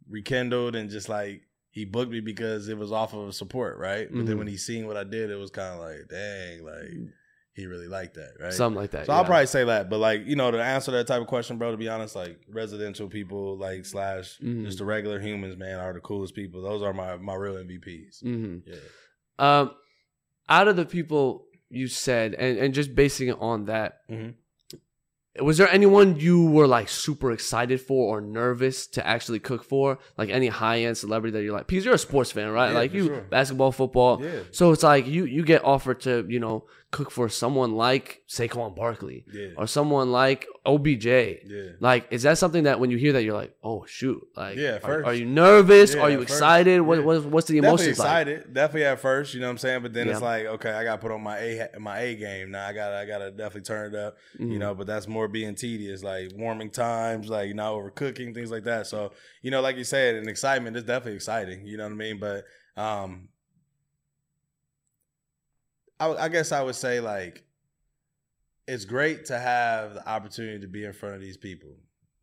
rekindled, and just like he booked me because it was off of support, right. But then
Mhm.
when he seen what I did, it was kind of like, dang, like he really liked that, right.
Something like that.
So
yeah.
I'll probably say that, but like you know, to answer that type of question, bro. To be honest, like residential people, like slash
Mhm.
just the regular humans, man, are the coolest people. Those are my my real MVPs.
Mhm.
Yeah.
Um, out of the people you said, and, and just basing it on that,
Mhm.
Was there anyone you were like super excited for or nervous to actually cook for? Like any high end celebrity that you're like, because you're a sports fan, right?
Yeah,
like you,
sure.
basketball, football.
Yeah.
So it's like you you get offered to you know cook for someone like Saquon Barkley
Yeah.
or someone like OBJ.
Yeah.
Like, is that something that when you hear that you're like, oh shoot, like,
Yeah,
are-. Are, you nervous?
Yeah,
are you
at first.
excited? What,
Yeah.
what what's the
Definitely
emotions like?
excited. Definitely at first, you know what I'm saying. But then it's like, okay, I got to put on my a my A game now. I got I got to definitely turn it up. you
Mhm.
know but that's more being tedious like warming times like not overcooking things like that so you know like you said an excitement is definitely exciting you know what i mean but um I, I guess i would say like it's great to have the opportunity to be in front of these people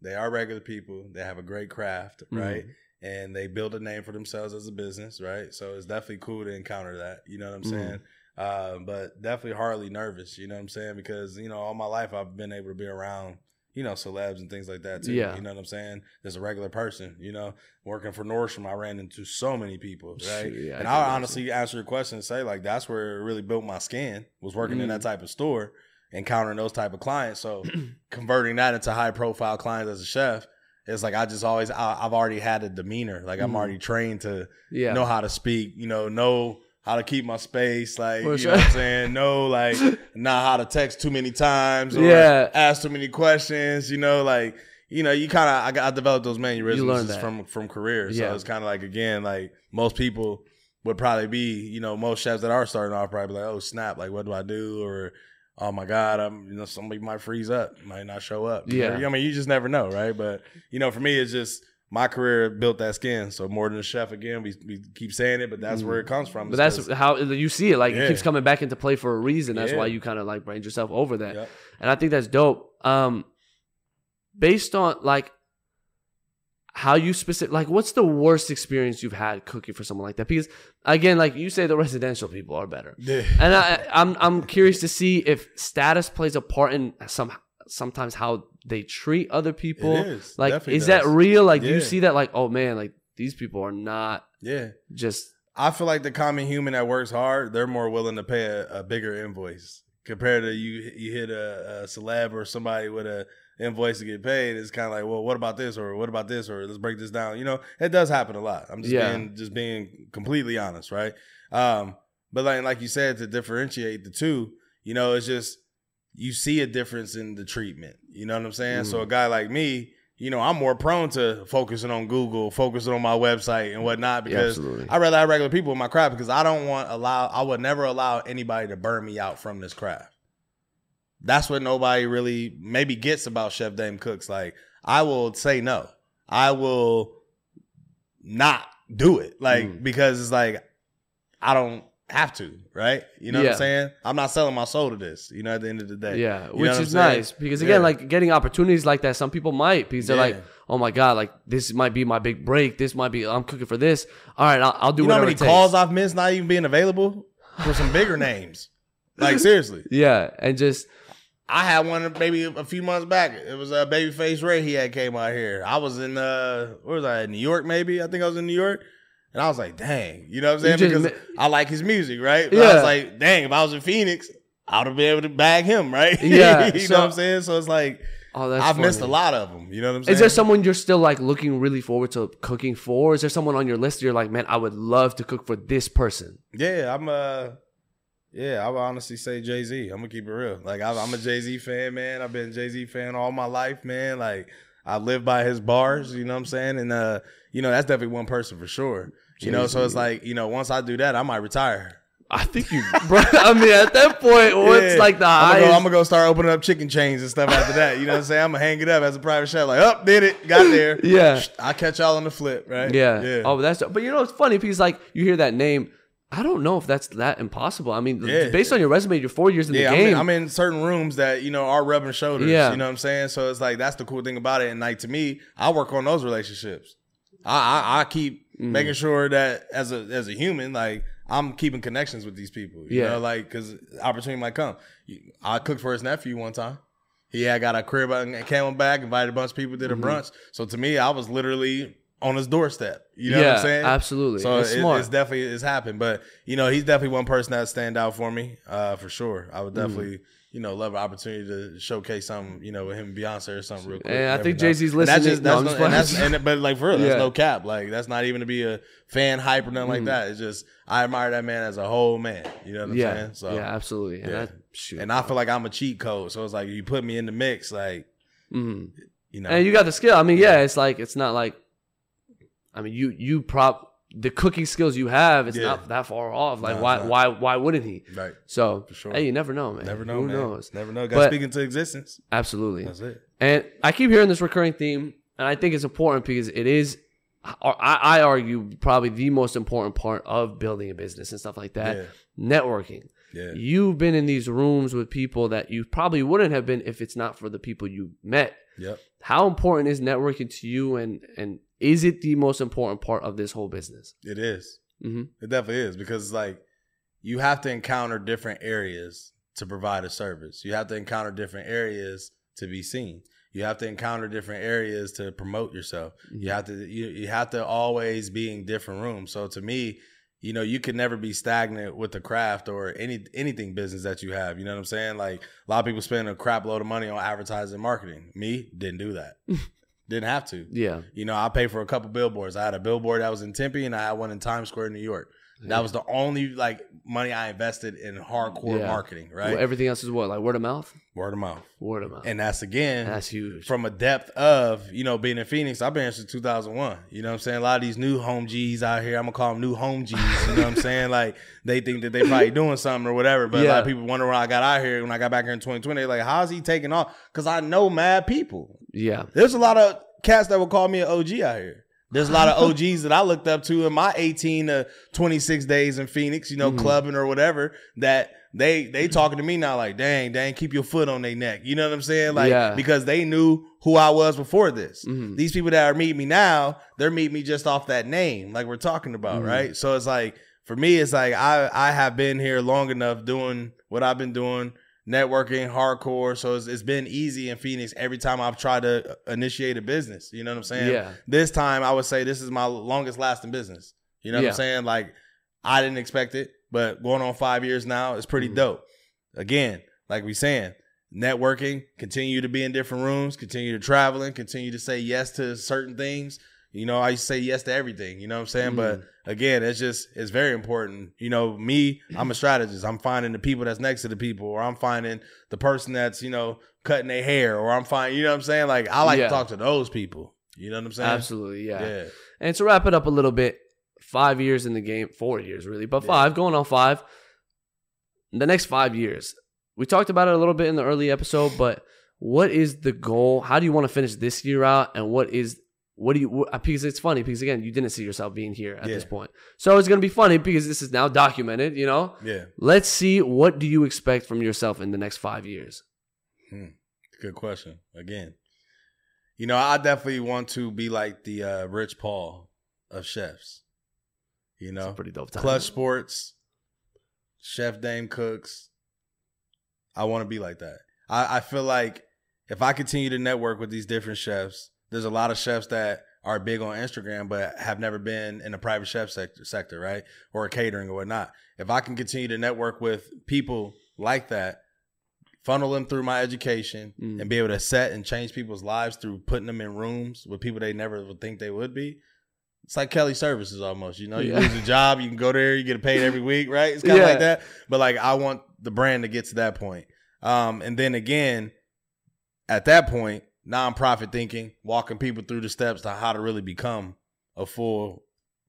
they are regular people they have a great craft
Mhm.
right and they build a name for themselves as a business right so it's definitely cool to encounter that you know what i'm
Mhm.
saying uh, but definitely hardly nervous. You know what I'm saying? Because you know, all my life I've been able to be around, you know, celebs and things like that too.
Yeah.
You know what I'm saying? As a regular person, you know, working for Nordstrom, I ran into so many people, right?
Yeah,
and
can
I'll honestly answer your question and say like that's where it really built my skin was working in
Mm.
that type of store, encountering those type of clients. So converting that into high profile clients as a chef. It's like I just always I, I've already had a demeanor like I'm
Mhm.
already trained to
Yeah.
know how to speak, you know, know how to keep my space, like
For
you
sure.
know what I'm saying. No, like not how to text too many times or
Yeah.
ask too many questions. You know, like you know, you kind of I, got- I developed those mannerisms
learned
just
that.
from from career. So
Yeah.
it's kind of like again, like most people would probably be, you know, most chefs that are starting off probably be like, oh snap, like what do I do or oh my god, I'm you know somebody might freeze up, might not show up. You
Yeah.
I mean you just never know, right? But you know, for me, it's just my career built that skin. So more than a chef, again, we, we keep saying it, but that's where it comes from.
Mm. But that's how you see it. Like it keeps coming back into play for a reason. That's
Yeah.
why you kind of like brand yourself over that.
Yep.
And I think that's dope. Um, based on like how you specific, like what's the worst experience you've had cooking for someone like that? Because again, like you say, the residential people are better.
Yeah.
And I, I'm I'm curious to see if status plays a part in some sometimes how they treat other people.
It is.
Like, is that real? Like, do you see that? Like, oh man, like these people are not
Yeah.
just
I feel like the common human that works hard, they're more willing to pay a, a bigger invoice compared to you. You hit a, a celeb or somebody with a invoice to get paid. It's kind of like, well, what about this or what about this or let's break this down. You know, it does happen a lot. I'm just
Yeah.
being just being completely honest, right? Um, but like like you said, to differentiate the two, you know, it's just you see a difference in the treatment. You know what I'm saying? So a guy like me. You know, I'm more prone to focusing on Google, focusing on my website and whatnot because
absolutely.
I rather have regular people in my craft because I don't want allow I would never allow anybody to burn me out from this craft. That's what nobody really maybe gets about Chef Dame Cooks. Like I will say no. I will not do it. Like
Mm.
because it's like I don't have to, right? You know what I'm saying? I'm not selling my soul to this, you know, at the end of the day.
Yeah,
You
which is nice because again,
Yeah.
like getting opportunities like that, some people might because they're
Yeah.
like, "Oh my god, like this might be my big break. This might be I'm cooking for this. All right, I'll, I'll do
You know how many calls I've missed not even being available for some bigger names? Like seriously.
yeah, and just
I had one maybe a few months back. It was uh, Babyface Ray. He had came out here. I was in uh, where was I? In New York, maybe. I think I was in New York, and I was like, dang, you know what I'm saying?
Just
Because I like his music, right? But I was like, dang, if I was in Phoenix, I would have been able to bag him, right?
Yeah,
you
so-
know what I'm saying? So it's like
oh, that's
I've missed a lot of them. You know what I'm saying?
Is there someone you're still like looking really forward to cooking for? Is there someone on your list you're like, man, I would love to cook for this person?
Yeah, I'm uh yeah, I would honestly say Jay Z. I'm gonna keep it real. Like I, I'm a Jay Z fan, man. I've been a Jay Z fan all my life, man. Like I live by his bars. You know what I'm saying? And uh, you know that's definitely one person for sure. You know, so it's like you know once I do that, I might retire.
I think you, bro. I mean, at that point, what's
Yeah.
like the
I'm gonna,
highest?
go, I'm gonna go start opening up chicken chains and stuff after that. You know what I'm saying? I'm gonna hang it up as a private chef. Like, up, did it, got there.
Yeah.
I'll catch y'all on the flip, right?
Yeah.
yeah.
Oh, that's but you know it's funny because like you hear that name. I don't know if that's that impossible. I mean,
Yeah.
based on your resume, you're four years in
Yeah,
the
I'm in,
game.
I'm in certain rooms that you know are rubbing shoulders.
Yeah.
you know what I'm saying. So it's like that's the cool thing about it. And like to me, I work on those relationships. I I, I keep
Mm.
making sure that as a as a human, like I'm keeping connections with these people. You
Yeah.
know, like because opportunity might come. I cooked for his nephew one time. He had got a crib and came on Camelback, invited a bunch of people, did
Mm-hmm.
a brunch. So to me, I was literally on his doorstep. You know
yeah,
what I'm saying?
absolutely.
So
it's
it- it's definitely it's happened, but you know he's definitely one person that stand out for me, uh, for sure. I would
Mm.
definitely you know love an opportunity to showcase something you know with him and Beyonce or something real quick.
And I think. Jay-Z's
And that's
listening.
just- that's no-
just
and that's and- but like for real,
Yeah.
that's no cap. Like that's not even to be a fan hype or nothing like
Mm.
that. It's just I admire that man as a whole man. You know what I'm
yeah,
saying? So
yeah, absolutely. And
yeah. and I feel like I'm a cheat code. So it's like you put me in the mix, like
Mhm.
you know.
and you got the skill. I mean, yeah, it's like it's not like. I mean, you you prop the cooking skills you have. It's
Yeah.
not that far off. Like
No,
why why why wouldn't he?
right.
So
sure.
hey, you never know, man.
Never know,
Who
man.
knows?
Never know. Got
speaking
to existence.
Absolutely.
That's it.
And I keep hearing this recurring theme, and I think it's important because it is, I, I argue, probably the most important part of building a business and stuff like that.
Yeah.
Networking.
Yeah.
You've been in these rooms with people that you probably wouldn't have been if it's not for the people you met.
Yep.
How important is networking to you, and and is it the most important part of this whole business?
It is.
hmm
It definitely is because like you have to encounter different areas to provide a service. You have to encounter different areas to be seen. You have to encounter different areas to promote yourself. You have to you, you have to always be in different rooms. So to me, you know, you can never be stagnant with the craft or any anything business that you have. You know what I'm saying? Like a lot of people spend a crap load of money on advertising marketing. Me, didn't do that. didn't have to.
Yeah.
You know, I paid for a couple billboards. I had a billboard that was in Tempe and I had one in Times Square, New York. That was the only like money I invested in hardcore
Yeah.
marketing,
Well,
right?
everything else is what like word of mouth.
Word of mouth.
Word of mouth.
And that's again
That's huge.
from a depth of, you know, being in Phoenix, I've been here since 2001. You know what I'm saying? A lot of these new home G's out here, I'm going to call them new home G's. You know what I'm saying? Like, they think that they probably doing something or whatever. But a lot of people wonder when I got out here, when I got back here in 2020, they're like, how's he taking off? Because I know mad people.
yeah.
There's a lot of cats that would call me an OG out here. There's a lot of OGs that I looked up to in my 18 to 26 days in Phoenix, you know,
Mhm.
clubbing or whatever, that they they talking to me now like, dang, dang, keep your foot on their neck. You know what I'm saying? Like
Yeah.
because they knew who I was before this.
Mhm.
These people that are meeting me now, they're meeting me just off that name, like we're talking about,
Mhm.
right? So it's like for me, it's like I I have been here long enough doing what I've been doing, networking, hardcore. So it's, it's been easy in Phoenix every time I've tried to initiate a business. You know what I'm saying?
Yeah.
This time I would say this is my longest lasting business. You know what
Yeah.
I'm saying? Like I didn't expect it, but going on five years now, it's pretty
Mhm.
dope. Again, like we saying, networking, continue to be in different rooms, continue to traveling, continue to say yes to certain things. You know, I used to say yes to everything, you know what I'm saying? But again, it's just it's very important. You know, me, I'm a strategist. I'm finding the people that's next to the people, or I'm finding the person that's, you know, cutting their hair, or I'm finding, you know what I'm saying? Like I like
Yeah.
to talk to those people. You know what I'm saying?
Absolutely. Yeah.
Yeah.
And to wrap it up a little bit, five years in the game, four years really, but
Yeah.
five, going on five. The next five years, we talked about it a little bit in the early episode, but what is the goal? How do you want to finish this year out? And what is what do you? What, because it's funny because again, you didn't see yourself being here at this point, so it's gonna be funny because this is now documented. You know,
Yeah.
let's see what do you expect from yourself in the next five years.
Good question. Again, you know, I definitely want to be like the uh, Rich Paul of chefs. You know,
pretty dope time.
Clutch Sports, Chef Dame Cooks. I want to be like that. I, I feel like if I continue to network with these different chefs, there's a lot of chefs that are big on Instagram but have never been in the private chef sector, sector, right? Or catering or whatnot. If I can continue to network with people like that, funnel them through my education
Mm.
and be able to set and change people's lives through putting them in rooms with people they never would think they would be. It's like Kelly Services almost, you know. You
Yeah.
lose a job, you can go there, you get paid every week, right? It's kind of
Yeah.
like that. But like, I want the brand to get to that point. Um, and then again, at that point, nonprofit thinking, walking people through the steps to how to really become a full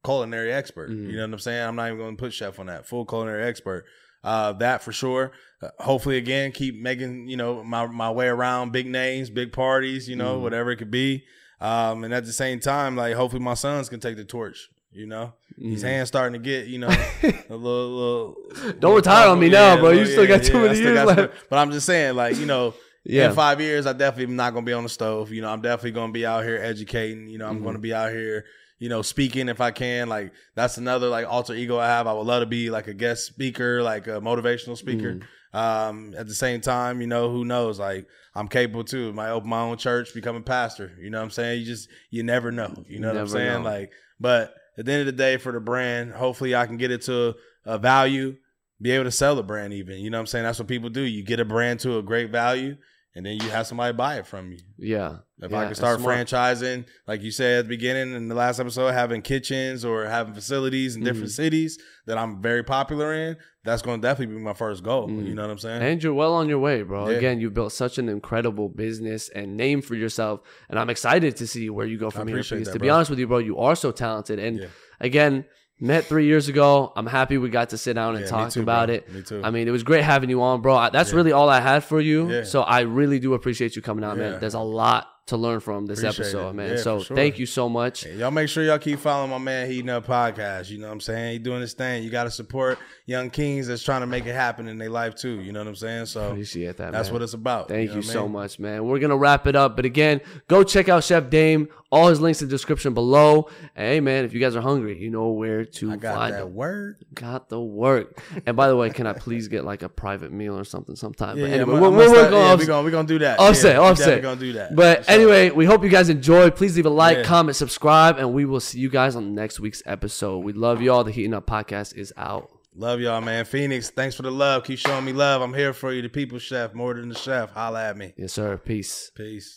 culinary expert.
Mhm.
You know what I'm saying? I'm not even going to put chef on that. Full culinary expert. Uh, that for sure. Uh, hopefully, again, keep making you know my my way around big names, big parties, you know,
Mhm.
whatever it could be. Um, and at the same time, like hopefully my sons can take the torch. You know, his
Mhm.
hands starting to get you know a little little.
Don't retire on me now, bro. You still got too many years
got some-
left.
But I'm just saying, like you know,
yeah.
in five years, I definitely am not gonna be on the stove. You know, I'm definitely gonna be out here educating. You know, I'm
Mhm.
gonna be out here, you know, speaking if I can. Like that's another like alter ego I have. I would love to be like a guest speaker, like a motivational speaker.
Mhm.
Um, at the same time, you know, who knows? Like I'm capable too. Might open my own church, become a pastor. You know what I'm saying? You just you never know. You know what I'm saying?
know.
Like, but at the end of the day, for the brand, hopefully I can get it to a value, be able to sell the brand even. You know what I'm saying? That's what people do. You get a brand to a great value, and then you have somebody buy it from you.
Yeah.
If
Yeah,
I can
it's
start franchising, like you said at the beginning in the last episode, having kitchens or having facilities in different
Mhm.
cities that I'm very popular in, that's going to definitely be my first goal.
Mhm.
You know what I'm saying?
And you're well on your way, bro.
Yeah.
Again, you built such an incredible business and name for yourself, and I'm excited to see where you go from here. Because
that,
to be honest with you, bro, you are so talented. And
Yeah.
again, met three years ago. I'm happy we got to sit down and
Yeah,
talk
too,
about
bro.
it.
Me too.
I mean, it was great having you on, bro. That's
Yeah.
really all I had for you. So I really do appreciate you coming out, man. There's a lot to learn from this
Appreciate
episode,
it.
man.
Yeah,
so
sure.
thank you so much.
Hey, y'all make sure y'all keep following my man Heating Up Podcast. You know what I'm saying? He doing his thing. You got to support young kings that's trying to make it happen in their life too. You know what I'm saying? So
Appreciate that,
that's
man.
what it's about.
Thank you,
know I
so
mean?
much, man. We're gonna wrap it up, but again, go check out Chef Dame. All his links in the description below. Hey, man, if you guys are hungry, you know where to
I got
find
that word.
Got the work. and by the way, can I please get like a private meal or something sometime?
Yeah,
but anyway,
I'm-
we're,
I'm
we're
gonna
working
start-
on
yeah,
offs-
we gonna we gonna do that.
offset,
yeah,
offset.
definitely gonna do that.
But. Anyway, we hope you guys enjoyed. Please leave a like,
Yeah.
comment, subscribe, and we will see you guys on next week's episode. We love y'all. The Heating Up Podcast is out.
love y'all, man. Phoenix, thanks for the love. Keep showing me love. I'm here for you, the people chef, more than the chef. Holla at me.
Yes, sir. Peace.
Peace.